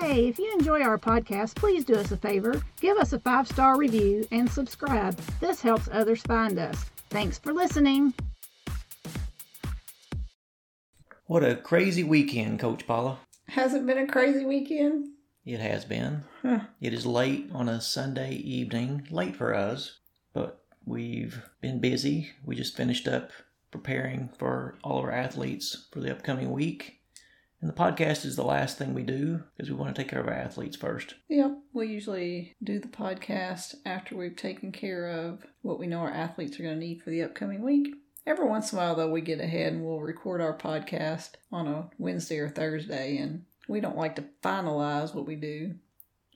Hey, if you enjoy our podcast, please do us a favor. Give us a five star review and subscribe. This helps others find us. Thanks for listening. What a crazy weekend, Coach Paula. Has it been a crazy weekend? It has been. Huh. It is late on a Sunday evening, late for us, but we've been busy. We just finished up preparing for all of our athletes for the upcoming week. And the podcast is the last thing we do because we want to take care of our athletes first. Yep, we usually do the podcast after we've taken care of what we know our athletes are going to need for the upcoming week. Every once in a while, though, we get ahead and we'll record our podcast on a Wednesday or Thursday, and we don't like to finalize what we do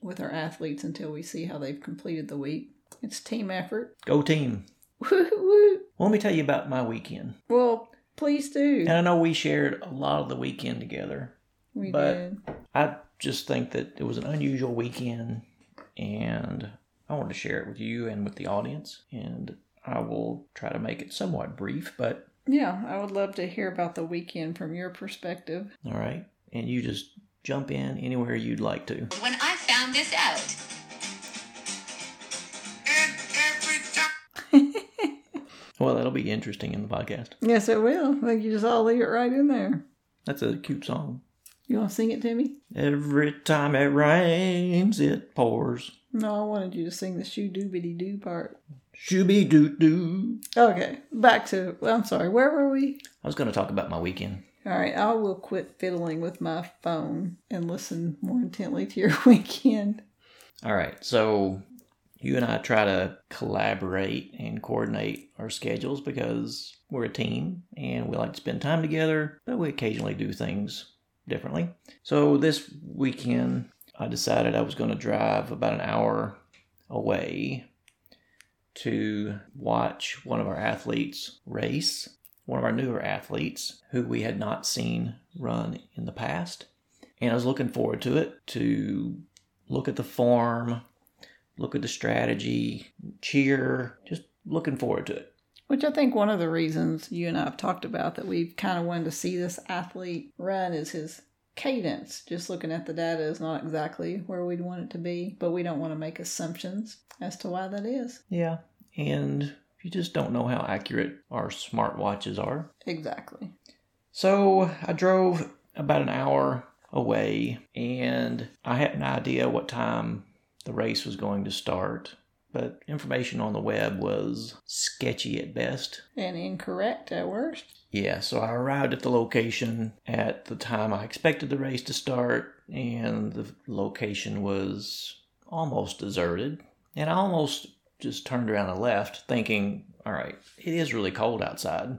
with our athletes until we see how they've completed the week. It's team effort. Go team. Woo woo. Well, let me tell you about my weekend. Well, please do. And I know we shared a lot of the weekend together. We but did. I just think that it was an unusual weekend and I wanted to share it with you and with the audience. And I will try to make it somewhat brief, but Yeah, I would love to hear about the weekend from your perspective. all right. And you just jump in anywhere you'd like to. when I found this out. Well, that'll be interesting in the podcast. Yes, it will. Like you just all leave it right in there. That's a cute song. You want to sing it to me? Every time it rains, it pours. No, I wanted you to sing the shoe doobity doo part. Shooby doo doo. Okay, back to. Well, I'm sorry. Where were we? I was going to talk about my weekend. All right, I will quit fiddling with my phone and listen more intently to your weekend. All right. So you and I try to collaborate and coordinate our schedules because we're a team and we like to spend time together, but we occasionally do things differently. So this weekend, I decided I was going to drive about an hour away to watch one of our athletes race, one of our newer athletes who we had not seen run in the past. And I was looking forward to it to look at the form, look at the strategy, cheer, just looking forward to it. Which I think one of the reasons you and I have talked about that we've kind of wanted to see this athlete run is his cadence. Just looking at the data is not exactly where we'd want it to be, but we don't want to make assumptions as to why that is. Yeah. And you just don't know how accurate our smartwatches are. Exactly. So I drove about an hour away and I had an idea what time the race was going to start, but information on the web was sketchy at best. And incorrect at worst. Yeah, so I arrived at the location at the time I expected the race to start, and the location was almost deserted. And I almost just turned around and left, thinking, all right, it is really cold outside.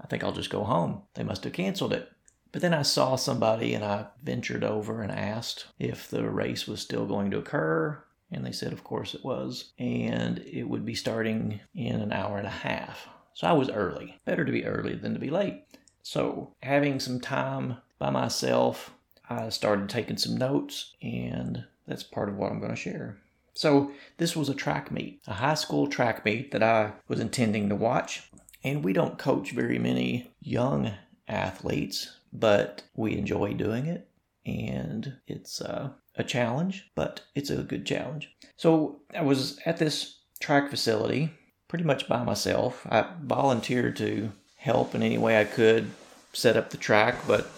I think I'll just go home. They must have canceled it. But then I saw somebody and I ventured over and asked if the race was still going to occur. And they said, of course it was. And it would be starting in an hour and a half. So I was early. Better to be early than to be late. So, having some time by myself, I started taking some notes, and that's part of what I'm going to share. So, this was a track meet, a high school track meet that I was intending to watch. And we don't coach very many young athletes, but we enjoy doing it. And it's uh, a challenge, but it's a good challenge. So, I was at this track facility pretty much by myself. I volunteered to help in any way I could set up the track, but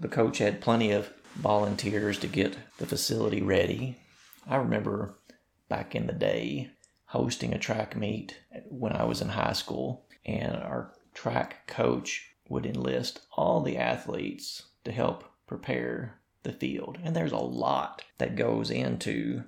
the coach had plenty of volunteers to get the facility ready. I remember back in the day hosting a track meet when I was in high school, and our track coach would enlist all the athletes to help prepare the field. And there's a lot that goes into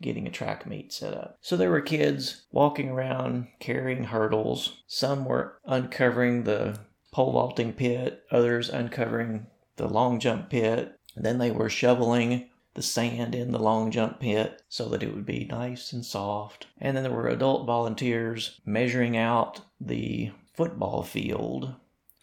getting a track meet set up. So there were kids walking around carrying hurdles. Some were uncovering the pole vaulting pit, others uncovering the long jump pit. And then they were shoveling the sand in the long jump pit so that it would be nice and soft. And then there were adult volunteers measuring out the football field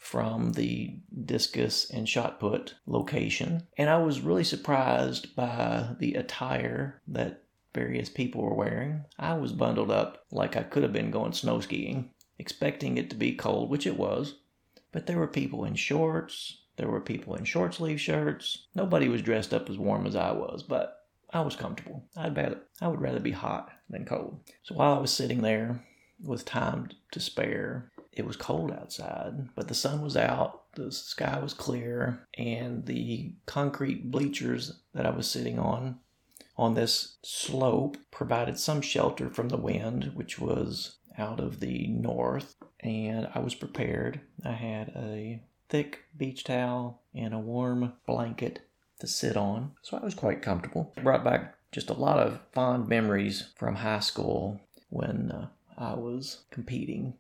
from the discus and shot put location. And I was really surprised by the attire that various people were wearing. I was bundled up like I could have been going snow skiing, expecting it to be cold, which it was. But there were people in shorts, there were people in short sleeve shirts. Nobody was dressed up as warm as I was, but I was comfortable. I'd rather, I would rather be hot than cold. So while I was sitting there with time to spare, it was cold outside, but the sun was out, the sky was clear, and the concrete bleachers that I was sitting on on this slope provided some shelter from the wind, which was out of the north, and I was prepared. I had a thick beach towel and a warm blanket to sit on, so I was quite comfortable. Brought back just a lot of fond memories from high school when uh, I was competing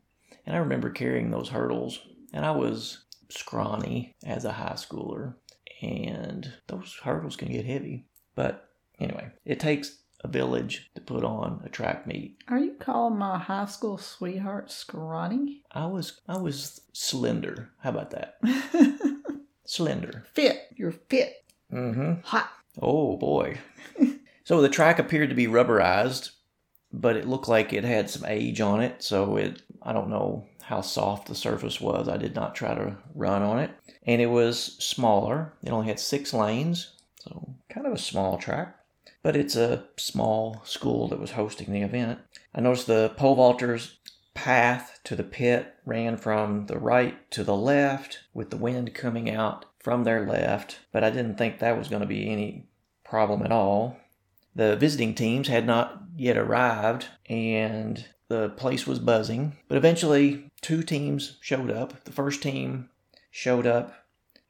and I remember carrying those hurdles, and I was scrawny as a high schooler, and those hurdles can get heavy. But anyway, it takes a village to put on a track meet. Are you calling my high school sweetheart scrawny? I was I was slender. How about that? slender. Fit. You're fit. Mm-hmm. Hot. Oh boy. so the track appeared to be rubberized, but it looked like it had some age on it, so it I don't know how soft the surface was. I did not try to run on it. And it was smaller. It only had six lanes, so kind of a small track. But it's a small school that was hosting the event. I noticed the pole vaulters' path to the pit ran from the right to the left with the wind coming out from their left, but I didn't think that was going to be any problem at all. The visiting teams had not yet arrived, and the place was buzzing, but eventually two teams showed up. The first team showed up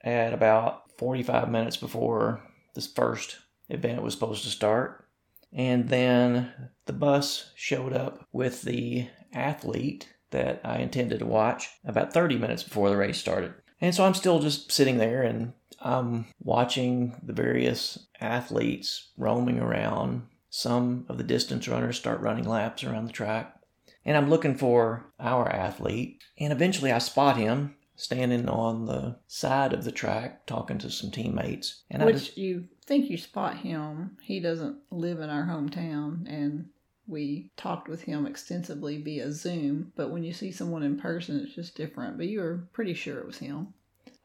at about 45 minutes before this first event was supposed to start. And then the bus showed up with the athlete that I intended to watch about 30 minutes before the race started. And so I'm still just sitting there and I'm watching the various athletes roaming around. Some of the distance runners start running laps around the track and I'm looking for our athlete. And eventually I spot him standing on the side of the track talking to some teammates. And Which I just, you think you spot him. He doesn't live in our hometown, and we talked with him extensively via Zoom. But when you see someone in person, it's just different. But you were pretty sure it was him.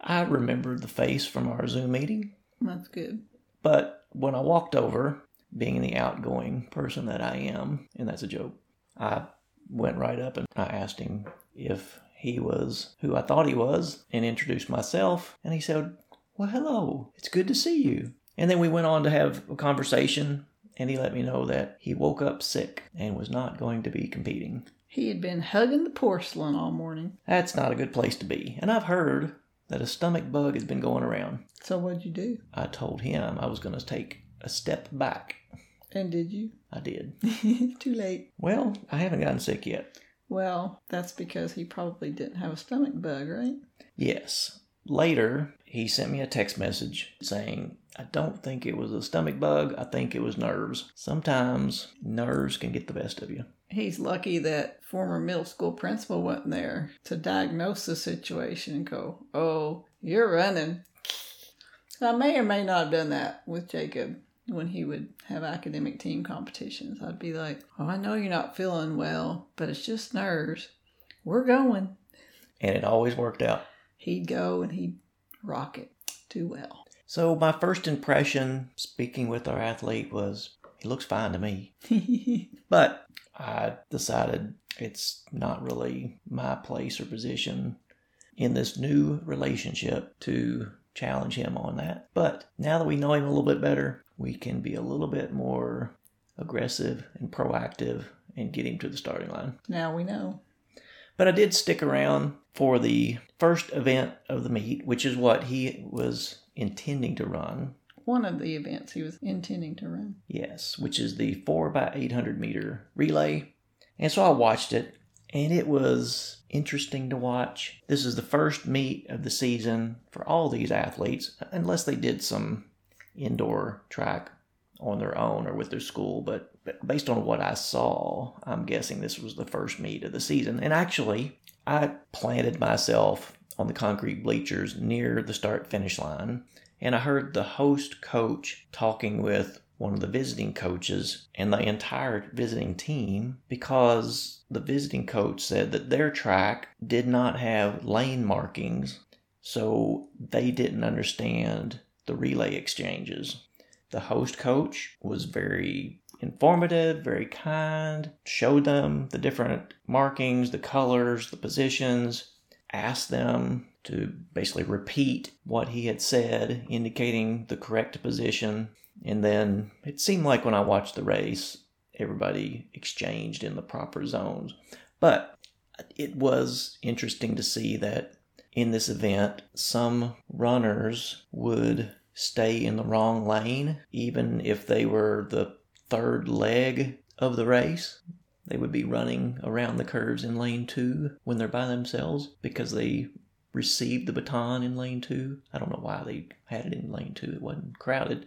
I remembered the face from our Zoom meeting. That's good. But when I walked over, being the outgoing person that I am, and that's a joke, I went right up and I asked him if he was who I thought he was and introduced myself. And he said, Well, hello, it's good to see you. And then we went on to have a conversation, and he let me know that he woke up sick and was not going to be competing. He had been hugging the porcelain all morning. That's not a good place to be. And I've heard that a stomach bug has been going around. So what'd you do? I told him I was going to take a step back. And did you? I did. Too late. Well, I haven't gotten sick yet. Well, that's because he probably didn't have a stomach bug, right? Yes. Later, he sent me a text message saying, I don't think it was a stomach bug. I think it was nerves. Sometimes nerves can get the best of you. He's lucky that former middle school principal wasn't there to diagnose the situation and go, Oh, you're running. I may or may not have done that with Jacob when he would have academic team competitions. I'd be like, Oh, I know you're not feeling well, but it's just nerves. We're going. And it always worked out. He'd go and he'd rock it too well. So, my first impression speaking with our athlete was, he looks fine to me. But I decided it's not really my place or position in this new relationship to challenge him on that. But now that we know him a little bit better, we can be a little bit more aggressive and proactive and get him to the starting line. now we know. But I did stick around for the first event of the meet, which is what he was intending to run. One of the events he was intending to run. Yes, which is the 4 by 800 meter relay. And so I watched it, and it was interesting to watch. This is the first meet of the season for all these athletes, unless they did some indoor track on their own or with their school, but, based on what I saw, I'm guessing this was the first meet of the season. And actually, I planted myself on the concrete bleachers near the start finish line, and I heard the host coach talking with one of the visiting coaches and the entire visiting team because the visiting coach said that their track did not have lane markings, so they didn't understand the relay exchanges. The host coach was very informative, very kind, showed them the different markings, the colors, the positions, asked them to basically repeat what he had said, indicating the correct position. And then it seemed like when I watched the race, everybody exchanged in the proper zones. But it was interesting to see that in this event, some runners would stay in the wrong lane, even if they were the third leg of the race. They would be running around the curves in lane two when they're by themselves because they received the baton in lane two. I don't know why they had it in lane two. It wasn't crowded.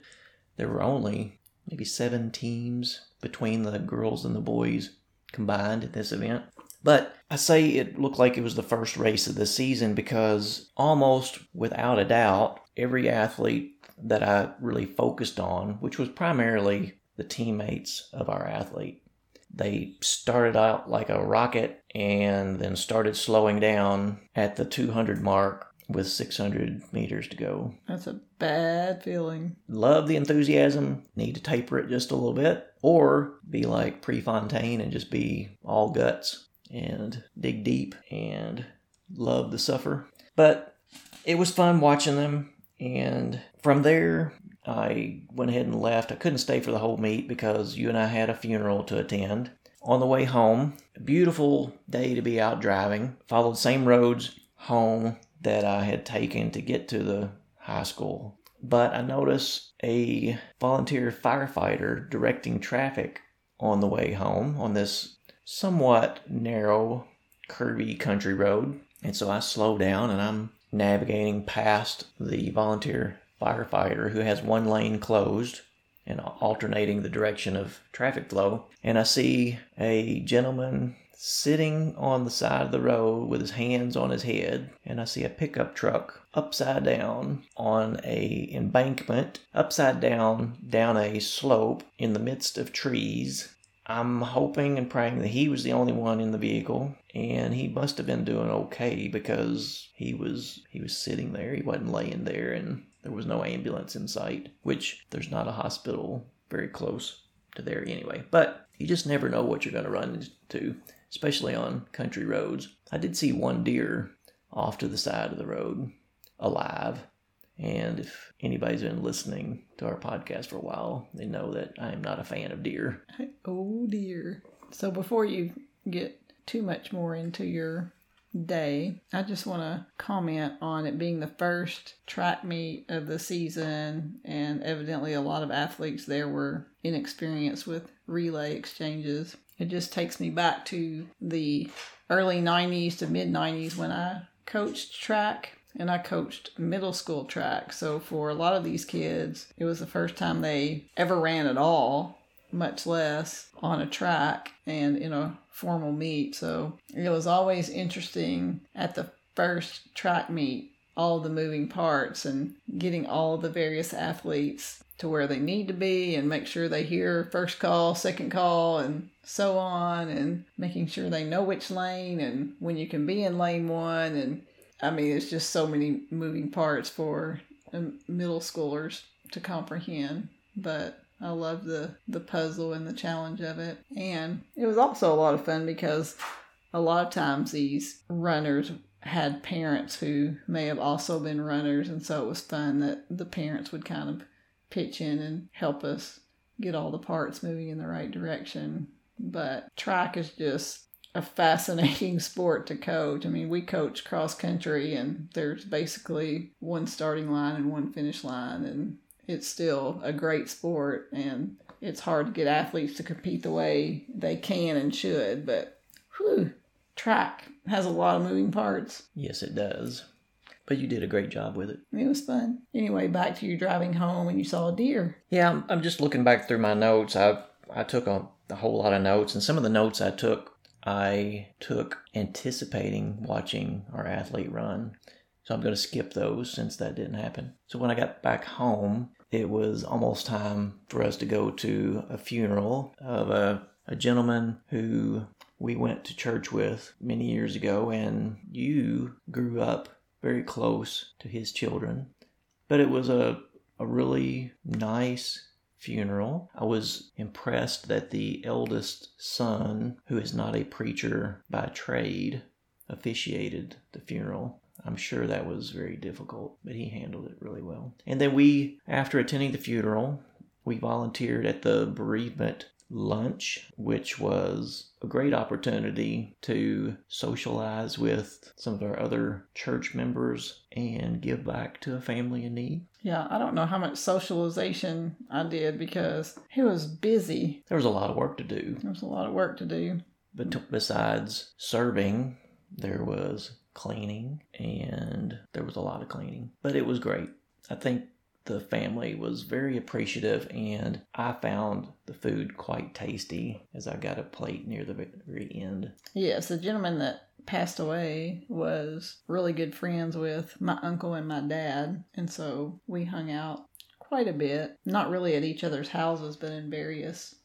There were only maybe seven teams between the girls and the boys combined at this event. But I say it looked like it was the first race of the season because almost without a doubt, every athlete that I really focused on, which was primarily the teammates of our athlete, they started out like a rocket and then started slowing down at the 200 mark with 600 meters to go. That's a bad feeling. Love the enthusiasm, need to taper it just a little bit, or be like Prefontaine and just be all guts and dig deep and love the suffer. But it was fun watching them, and from there, I went ahead and left. I couldn't stay for the whole meet because you and I had a funeral to attend. On the way home, beautiful day to be out driving. Followed same roads home that I had taken to get to the high school. But I noticed a volunteer firefighter directing traffic on the way home on this somewhat narrow, curvy country road. And so I slow down and I'm navigating past the volunteer firefighter who has one lane closed and alternating the direction of traffic flow. And I see a gentleman sitting on the side of the road with his hands on his head and I see a pickup truck upside down on a embankment upside down down a slope in the midst of trees I'm hoping and praying that he was the only one in the vehicle and he must have been doing okay because he was he was sitting there he wasn't laying there and there was no ambulance in sight which there's not a hospital very close to there anyway but you just never know what you're going to run into especially on country roads i did see one deer off to the side of the road alive and if anybody's been listening to our podcast for a while, they know that I am not a fan of deer. Oh dear. So before you get too much more into your day, I just want to comment on it being the first track meet of the season, and evidently a lot of athletes there were inexperienced with relay exchanges. It just takes me back to the early 90s to mid 90s when I coached track and I coached middle school track. So for a lot of these kids, it was the first time they ever ran at all, much less on a track and in a formal meet. So it was always interesting at the first track meet, all the moving parts and getting all the various athletes to where they need to be and make sure they hear first call, second call, and so on, and making sure they know which lane and when you can be in lane one and I mean, it's just so many moving parts for um, middle schoolers to comprehend. But I love the the puzzle and the challenge of it, and it was also a lot of fun because a lot of times these runners had parents who may have also been runners, and so it was fun that the parents would kind of pitch in and help us get all the parts moving in the right direction. But track is just a fascinating sport to coach. I mean, we coach cross country, and there's basically one starting line and one finish line, and it's still a great sport. And it's hard to get athletes to compete the way they can and should, but whew, track has a lot of moving parts. Yes, it does. But you did a great job with it. It was fun. Anyway, back to you driving home and you saw a deer. Yeah, I'm, I'm just looking back through my notes. I I took a, a whole lot of notes, and some of the notes I took, I took anticipating watching our athlete run. So I'm going to skip those since that didn't happen. So when I got back home, it was almost time for us to go to a funeral of a, a gentleman who we went to church with many years ago, and you grew up very close to his children. But it was a, a really nice funeral. I was impressed that the eldest son, who is not a preacher by trade, officiated the funeral. I'm sure that was very difficult, but he handled it really well. And then we, after attending the funeral, we volunteered at the bereavement lunch, which was a great opportunity to socialize with some of our other church members and give back to a family in need. Yeah, I don't know how much socialization I did because he was busy. There was a lot of work to do. There was a lot of work to do. But besides serving, there was cleaning and there was a lot of cleaning. But it was great. I think the family was very appreciative and I found the food quite tasty as I got a plate near the very end. Yes, the gentleman that passed away was really good friends with my uncle and my dad, and so we hung out quite a bit. Not really at each other's houses, but in various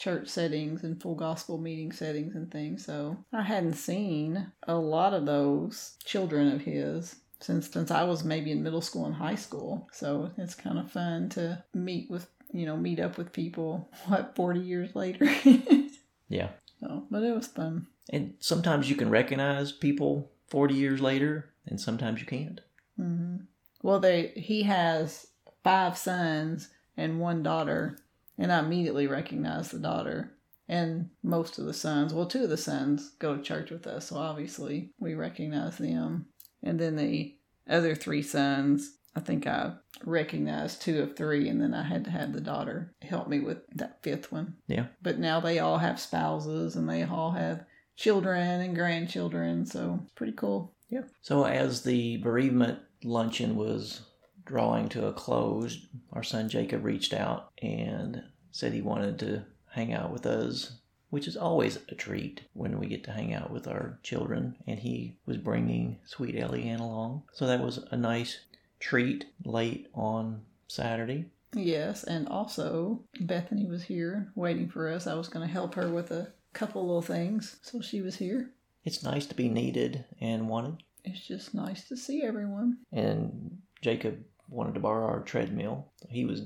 church settings and full gospel meeting settings and things. So I hadn't seen a lot of those children of his since since I was maybe in middle school and high school. So it's kind of fun to meet with you know meet up with people what 40 years later. yeah. So, but it was fun. And sometimes you can recognize people 40 years later, and sometimes you can't. Mm-hmm. Well, they he has five sons and one daughter, and I immediately recognized the daughter. And most of the sons, well, two of the sons go to church with us, so obviously we recognize them. And then the other three sons, I think I recognized two of three, and then I had to have the daughter help me with that fifth one. Yeah. But now they all have spouses and they all have children and grandchildren, so it's pretty cool. Yeah. So as the bereavement luncheon was drawing to a close, our son Jacob reached out and said he wanted to hang out with us which is always a treat when we get to hang out with our children. And he was bringing sweet Eliane along. So that was a nice treat late on Saturday. Yes, and also Bethany was here waiting for us. I was going to help her with a couple little things, so she was here. It's nice to be needed and wanted. It's just nice to see everyone. And Jacob wanted to borrow our treadmill. He was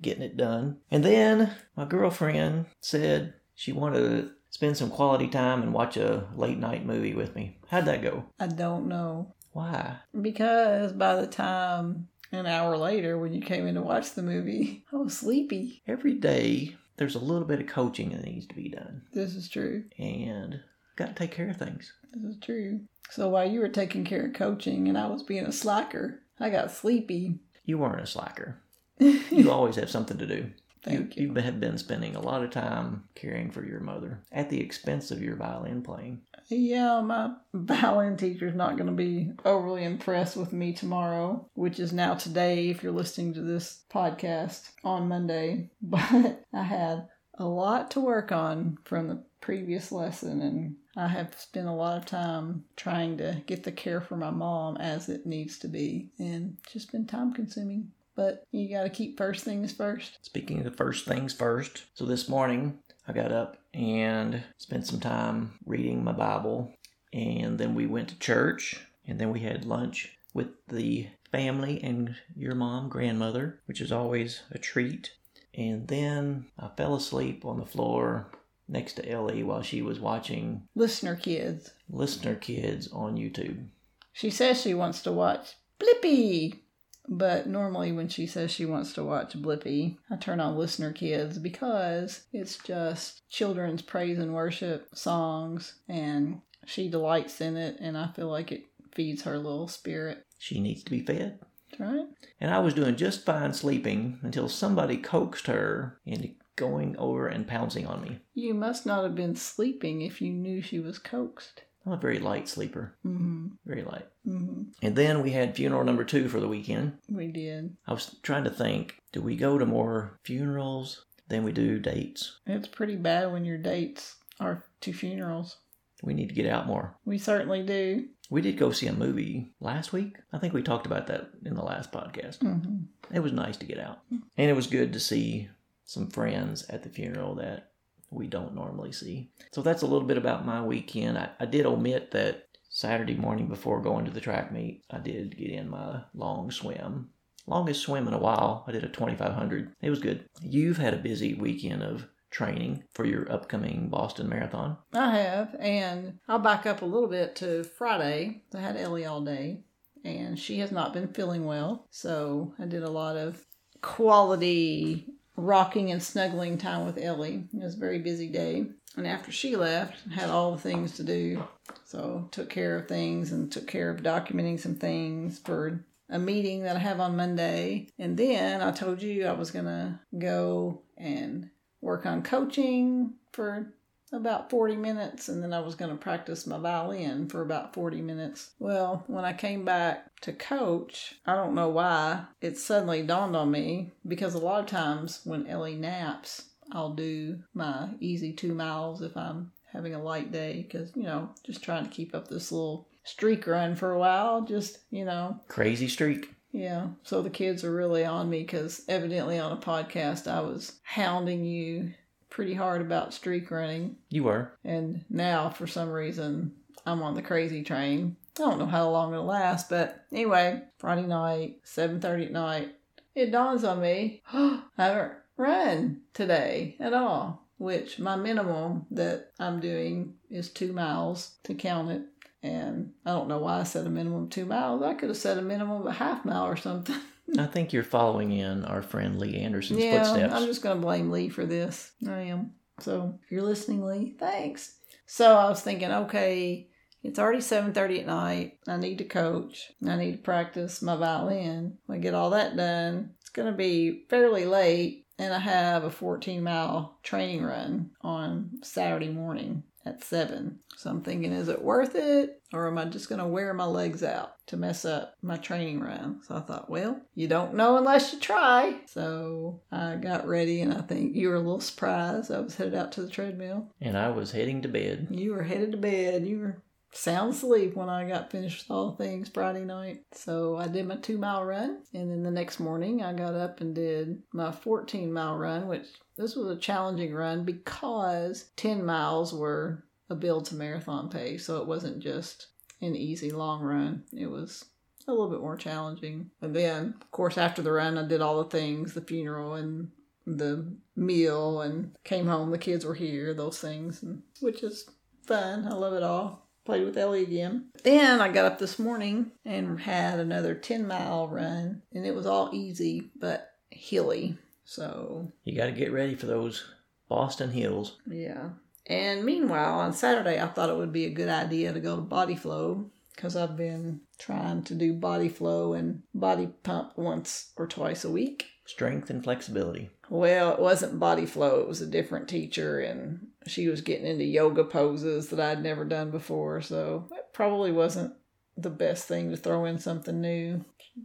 getting it done. And then my girlfriend said, she wanted to spend some quality time and watch a late night movie with me. How'd that go? I don't know. Why? Because by the time an hour later, when you came in to watch the movie, I was sleepy. Every day, there's a little bit of coaching that needs to be done. This is true. And got to take care of things. This is true. So while you were taking care of coaching and I was being a slacker, I got sleepy. You weren't a slacker. you always have something to do. Thank you. You have been spending a lot of time caring for your mother at the expense of your violin playing. Yeah, my violin teacher's not going to be overly impressed with me tomorrow, which is now today if you're listening to this podcast on Monday. But I had a lot to work on from the previous lesson and I have spent a lot of time trying to get the care for my mom as it needs to be and just been time consuming but you got to keep first things first. Speaking of the first things first, so this morning I got up and spent some time reading my Bible, and then we went to church, and then we had lunch with the family and your mom, grandmother, which is always a treat. And then I fell asleep on the floor next to Ellie while she was watching Listener Kids. Listener Kids on YouTube. She says she wants to watch Blippi. But normally, when she says she wants to watch Blippi, I turn on Listener Kids because it's just children's praise and worship songs, and she delights in it, and I feel like it feeds her little spirit. She needs to be fed. That's right. And I was doing just fine sleeping until somebody coaxed her into going over and pouncing on me. You must not have been sleeping if you knew she was coaxed. I'm a very light sleeper. Mm-hmm. Very light. Mm-hmm. And then we had funeral number two for the weekend. We did. I was trying to think do we go to more funerals than we do dates? It's pretty bad when your dates are two funerals. We need to get out more. We certainly do. We did go see a movie last week. I think we talked about that in the last podcast. hmm It was nice to get out. And it was good to see some friends at the funeral that we don't normally see. So that's a little bit about my weekend. I, I did omit that Saturday morning before going to the track meet, I did get in my long swim. Longest swim in a while. I did a 2500. It was good. You've had a busy weekend of training for your upcoming Boston Marathon. I have, and I'll back up a little bit to Friday. I had Ellie all day, and she has not been feeling well. So I did a lot of quality rocking and snuggling time with Ellie. It was a very busy day. And after she left, had all the things to do. So took care of things and took care of documenting some things for a meeting that I have on Monday. And then I told you I was going to go and work on coaching for about 40 minutes and then I was going to practice my violin for about 40 minutes. Well, when I came back to coach, I don't know why, it suddenly dawned on me because a lot of times when Ellie naps, I'll do my easy two miles if I'm having a light day because, you know, just trying to keep up this little streak run for a while. Just, you know, Crazy streak. yeah. So the kids are really on me because evidently on a podcast I was hounding you pretty hard about streak running. You were. And now, for some reason, I'm on the crazy train. I don't know how long it'll last, but anyway, Friday night, 7.30 at night, it dawns on me, I haven't run today at all, which my minimum that I'm doing is two miles to count it. And I don't know why I said a minimum of two miles. I could have said a minimum of a half mile or something. I think you're following in our friend Lee Anderson's yeah, footsteps. I'm just going to blame Lee for this. I am. So if you're listening, Lee, thanks. So I was thinking, okay, it's already 7:30 at night. I need to coach. I need to practice my violin. I get all that done, it's going to be fairly late, and I have a 14 mile training run on Saturday morning at 7. So I'm thinking, is it worth it? Or am I just going to wear my legs out to mess up my training run? So I thought, well, you don't know unless you try. So I got ready, and I think you were a little surprised. I was headed out to the treadmill. and I was heading to bed. You were headed to bed. You were sound asleep when I got finished with all things Friday night. So I did my two mile run. And then the next morning, I got up and did my 14 mile run, which this was a challenging run because 10 miles were a build to marathon pace. So it wasn't just an easy long run, it was a little bit more challenging. And then, of course, after the run, I did all the things the funeral and the meal and came home. The kids were here, those things, and, which is fun. I love it all. Played with Ellie again. Then I got up this morning and had another 10 mile run, and it was all easy but hilly. So, You got to get ready for those Boston Hills. yeah. And meanwhile, on Saturday, I thought it would be a good idea to go to Body Flow because I've been trying to do Body Flow and Body Pump once or twice a week. Strength and flexibility. Well, it wasn't body flow, it was a different teacher, and she was getting into yoga poses that I'd never done before, so it probably wasn't the best thing to throw in something new.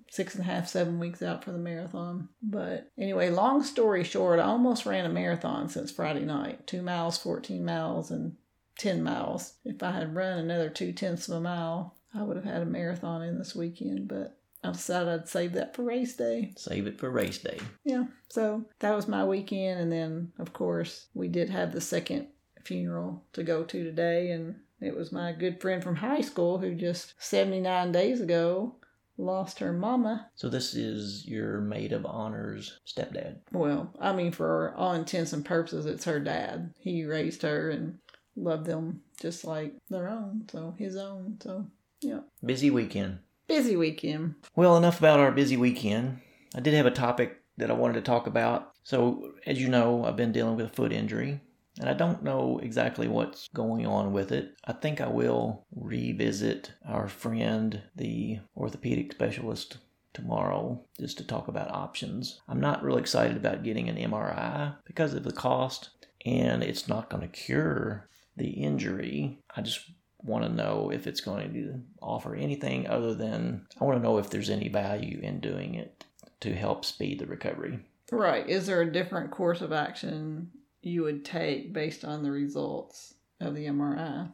Six and a half, seven weeks out for the marathon. But anyway, long story short, I almost ran a marathon since Friday night two miles, 14 miles, and 10 miles. If I had run another two tenths of a mile, I would have had a marathon in this weekend, but I decided I'd save that for race day. Save it for race day. Yeah, so that was my weekend. And then, of course, we did have the second funeral to go to today. And it was my good friend from high school who just 79 days ago lost her mama. So this is your maid of honor's stepdad. Well, I mean, for all intents and purposes, it's her dad. He raised her and loved them just like their own, so his own. So, yeah. Busy weekend. Busy weekend. Well, enough about our busy weekend. I did have a topic that I wanted to talk about. So, as you know, I've been dealing with a foot injury, and I don't know exactly what's going on with it. I think I will revisit our friend, the orthopedic specialist, tomorrow just to talk about options. I'm not real excited about getting an MRI because of the cost, and it's not going to cure the injury. I just want to know if it's going to offer anything other than I want to know if there's any value in doing it to help speed the recovery. Right. Is there a different course of action you would take based on the results of the MRI?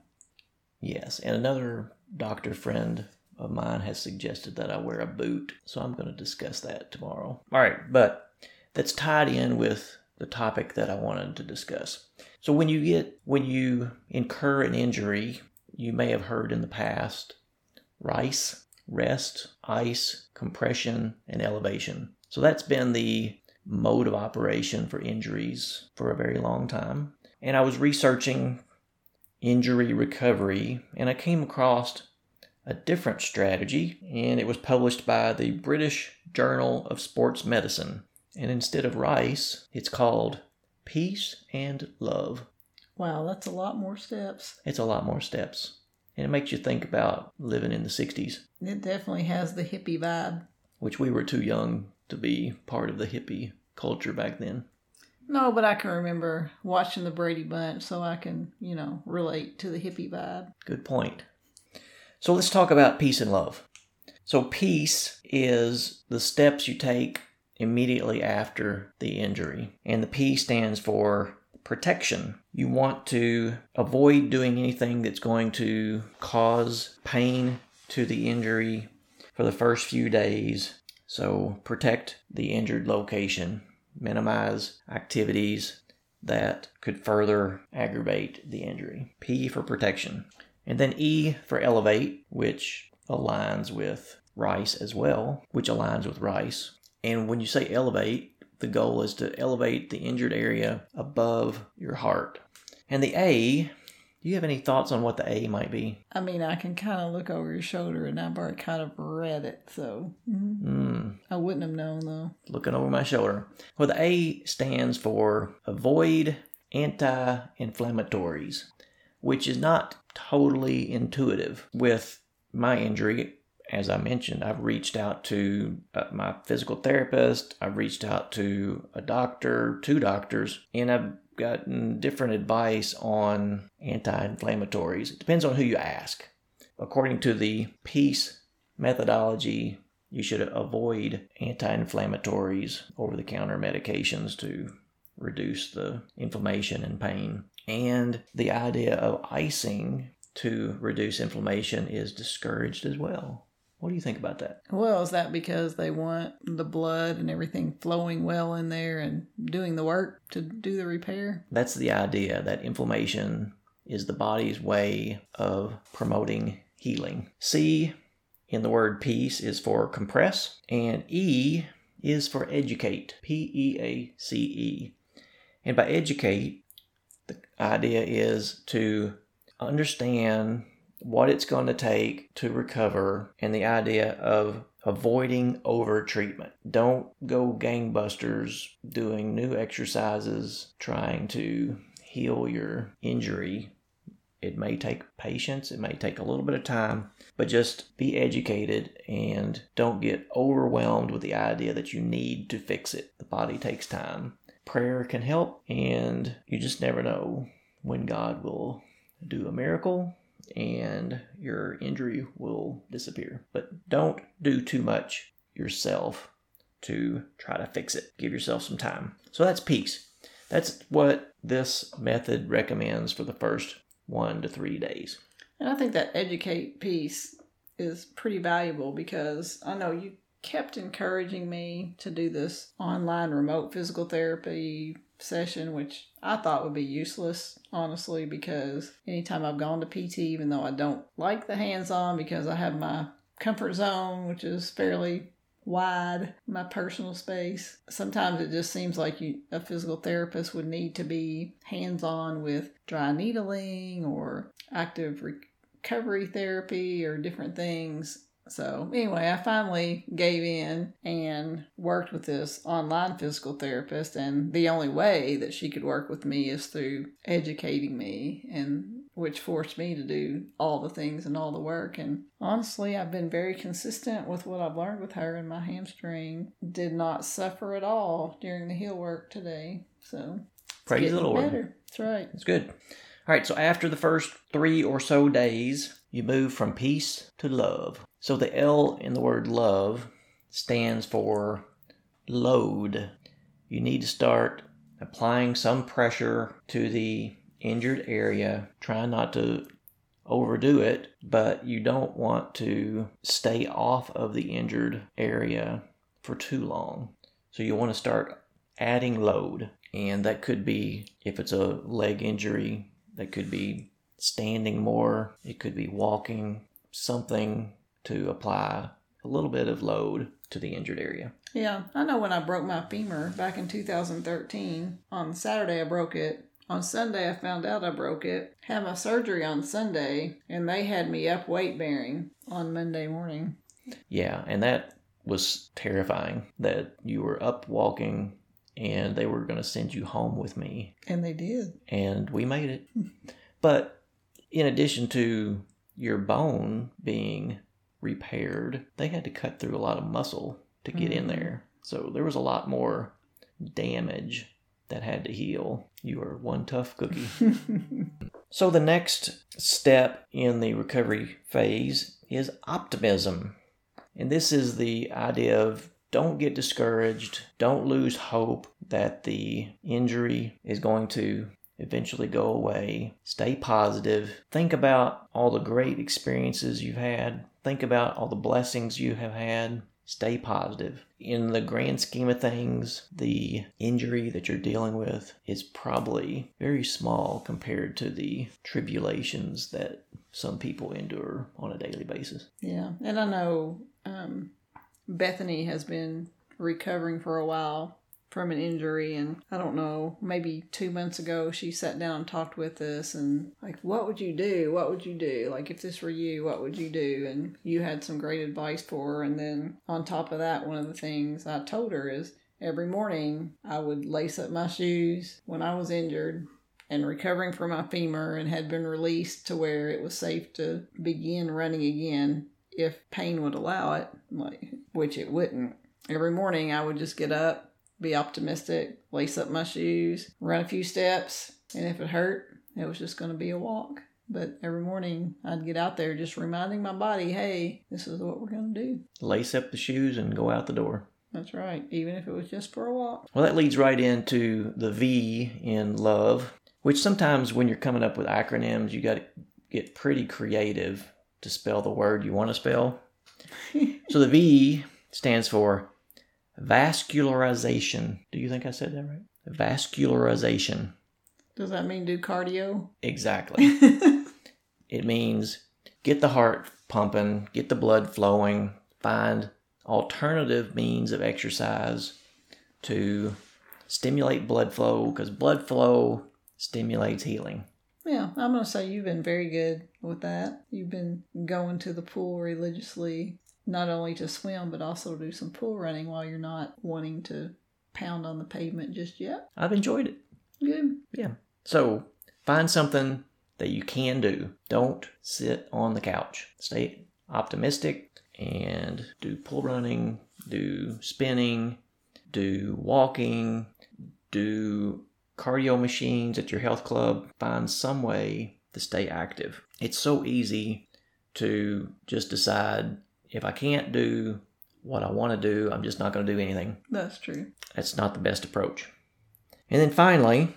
Yes, and another doctor friend of mine has suggested that I wear a boot, so I'm going to discuss that tomorrow. All right, but that's tied in with the topic that I wanted to discuss. So when you get when you incur an injury, you may have heard in the past RICE, rest, ice, compression, and elevation. So that's been the mode of operation for injuries for a very long time. And I was researching injury recovery and I came across a different strategy and it was published by the British Journal of Sports Medicine. And instead of rice, it's called peace and love. Wow, that's a lot more steps. It's a lot more steps. And it makes you think about living in the 60s, It definitely has the hippie vibe. which we were too young to be part of the hippie culture back then. No, but I can remember watching the Brady Bunch, so I can, you know, relate to the hippie vibe. Good point. So let's talk about peace and love. So, peace is the steps you take immediately after the injury, and the P stands for protection. You want to avoid doing anything that's going to cause pain to the injury for the first few days. So, protect the injured location, minimize activities that could further aggravate the injury. P for protection. And then E for elevate, which aligns with rice as well, which aligns with rice. And when you say elevate, the goal is to elevate the injured area above your heart. And the A, do you have any thoughts on what the A might be? I mean, I can kind of look over your shoulder, and I've already kind of read it, so mhm. Hmm, I wouldn't have known though. looking over my shoulder. Well, the A stands for avoid anti inflammatories, which is not totally intuitive. With my injury, as I mentioned, I've reached out to uh, my physical therapist, I've reached out to a doctor, two doctors, and I've gotten different advice on anti inflammatories. It depends on who you ask. According to the PEACE methodology, you should avoid anti inflammatories, over the counter medications to reduce the inflammation and pain. And the idea of icing to reduce inflammation is discouraged as well. What do you think about that? Well, is that because they want the blood and everything flowing well in there and doing the work to do the repair? That's the idea that inflammation is the body's way of promoting healing. C in the word peace is for compress, and E is for educate. P E A C E. And by educate, the idea is to understand what it's going to take to recover and the idea of avoiding over treatment. Don't go gangbusters doing new exercises trying to heal your injury. It may take patience, it may take a little bit of time, but just be educated and don't get overwhelmed with the idea that you need to fix it. The body takes time. Prayer can help, and you just never know when God will do a miracle and your injury will disappear. But don't do too much yourself to try to fix it. Give yourself some time. So that's peace. That's what this method recommends for the first one to three days. And I think that educate piece is pretty valuable because I know you kept encouraging me to do this online remote physical therapy session, which I thought would be useless, honestly, because anytime I've gone to PT, even though I don't like the hands on because I have my comfort zone, which is fairly wide, my personal space, sometimes it just seems like you, a physical therapist would need to be hands on with dry needling or active recovery therapy or different things. So, anyway, I finally gave in and worked with this online physical therapist. And the only way that she could work with me is through educating me, and which forced me to do all the things and all the work. And honestly, I've been very consistent with what I've learned with her, and my hamstring did not suffer at all during the heel work today. So, it's Praise the Lord. Better. That's right. It's good. All right, so after the first three or so days, you move from peace to love. So the L in the word love stands for load. You need to start applying some pressure to the injured area, Try not to overdo it, but you don't want to stay off of the injured area for too long. So you want to start adding load. And that could be, if it's a leg injury, that could be standing more, it could be walking, something to apply a little bit of load to the injured area. Yeah, I know when I broke my femur back in 2013. On Saturday, I broke it. On Sunday, I found out I broke it. Had my surgery on Sunday, and they had me up weight bearing on Monday morning. Yeah, and that was terrifying that you were up walking and they were going to send you home with me. And they did. And we made it. but in addition to your bone being repaired, they had to cut through a lot of muscle to get in mm. there. So there was a lot more damage that had to heal. You were one tough cookie. so the next step in the recovery phase is optimism. And this is the idea of don't get discouraged, don't lose hope that the injury is going to eventually go away. Stay positive. Think about all the great experiences you've had. Think about all the blessings you have had. Stay positive. In the grand scheme of things, the injury that you're dealing with is probably very small compared to the tribulations that some people endure on a daily basis. Yeah, and I know um, Bethany has been recovering for a while from an injury, and I don't know, maybe two months ago she sat down and talked with us, and like, what would you do? What would you do? Like, if this were you, what would you do? And you had some great advice for her. And then on top of that, one of the things I told her is every morning I would lace up my shoes when I was injured and recovering from my femur and had been released to where it was safe to begin running again if pain would allow it, like which it wouldn't. Every morning I would just get up, be optimistic, lace up my shoes, run a few steps, and if it hurt, it was just going to be a walk. But every morning I'd get out there just reminding my body, hey, this is what we're going to do. Lace up the shoes and go out the door. That's right, even if it was just for a walk. Well, that leads right into the V in love, which sometimes when you're coming up with acronyms, you got to get pretty creative to spell the word you want to spell. so the V stands for vascularization. Do you think I said that right? Vascularization. Does that mean do cardio? Exactly. it means get the heart pumping, get the blood flowing, find alternative means of exercise to stimulate blood flow because blood flow stimulates healing. Yeah, I'm going to say you've been very good with that. You've been going to the pool religiously, not only to swim, but also do some pool running while you're not wanting to pound on the pavement just yet. I've enjoyed it. Good. Yeah. So find something that you can do. Don't sit on the couch. Stay optimistic and do pool running, do spinning, do walking, do cardio machines at your health club. Find some way to stay active. It's so easy to just decide if I can't do what I want to do, I'm just not going to do anything. That's true. That's not the best approach. And then finally,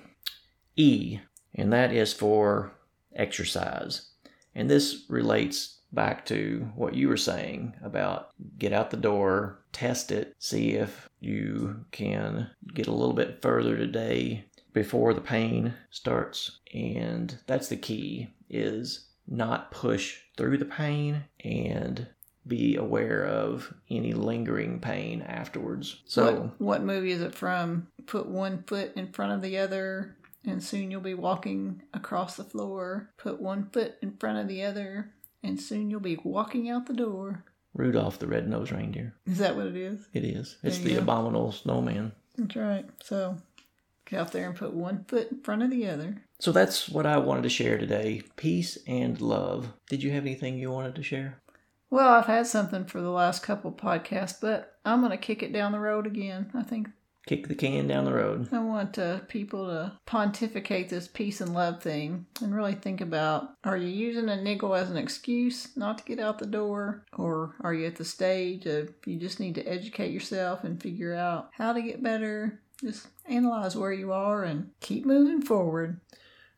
E, and that is for exercise. And this relates back to what you were saying about get out the door, test it, see if you can get a little bit further today before the pain starts. And that's the key is not push through the pain and be aware of any lingering pain afterwards. So what, what movie is it from? Put one foot in front of the other, and soon you'll be walking across the floor. Put one foot in front of the other, and soon you'll be walking out the door. Rudolph the Red-Nosed Reindeer. Is that what it is? It is. It's the go. abominable snowman. That's right. So get out there and put one foot in front of the other. So that's what I wanted to share today. Peace and love. Did you have anything you wanted to share? Well, I've had something for the last couple podcasts, but I'm going to kick it down the road again. I think kick the can down the road. I want uh, people to pontificate this peace and love thing and really think about are you using a niggle as an excuse not to get out the door? Or are you at the stage of you just need to educate yourself and figure out how to get better? Just analyze where you are and keep moving forward.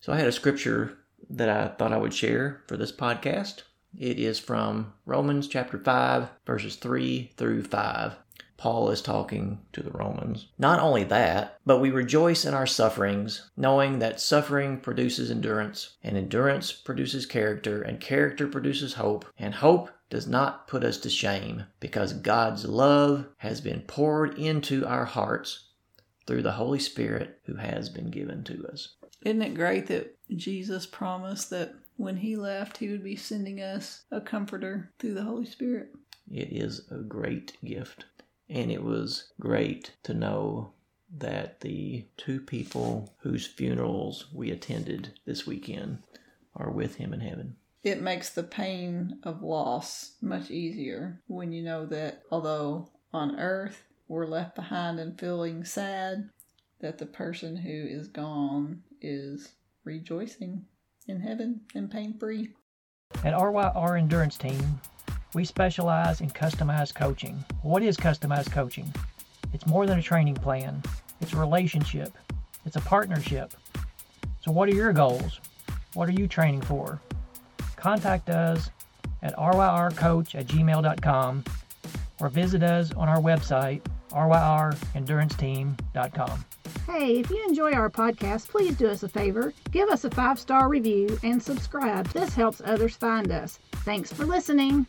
So I had a scripture that I thought I would share for this podcast. It is from Romans chapter 5, verses 3 through 5. Paul is talking to the Romans. Not only that, but we rejoice in our sufferings, knowing that suffering produces endurance, and endurance produces character, and character produces hope, and hope does not put us to shame, because God's love has been poured into our hearts through the Holy Spirit who has been given to us. Isn't it great that Jesus promised that when he left, he would be sending us a comforter through the Holy Spirit? It is a great gift. And it was great to know that the two people whose funerals we attended this weekend are with him in heaven. It makes the pain of loss much easier when you know that although on earth we're left behind and feeling sad, that the person who is gone is rejoicing in heaven and pain free. At RYR Endurance Team, we specialize in customized coaching. What is customized coaching? It's more than a training plan, it's a relationship, it's a partnership. So, what are your goals? What are you training for? Contact us at ryrcoach at gmail.com or visit us on our website, ryrenduranceteam.com. Hey, if you enjoy our podcast, please do us a favor. Give us a five star review and subscribe. This helps others find us. Thanks for listening.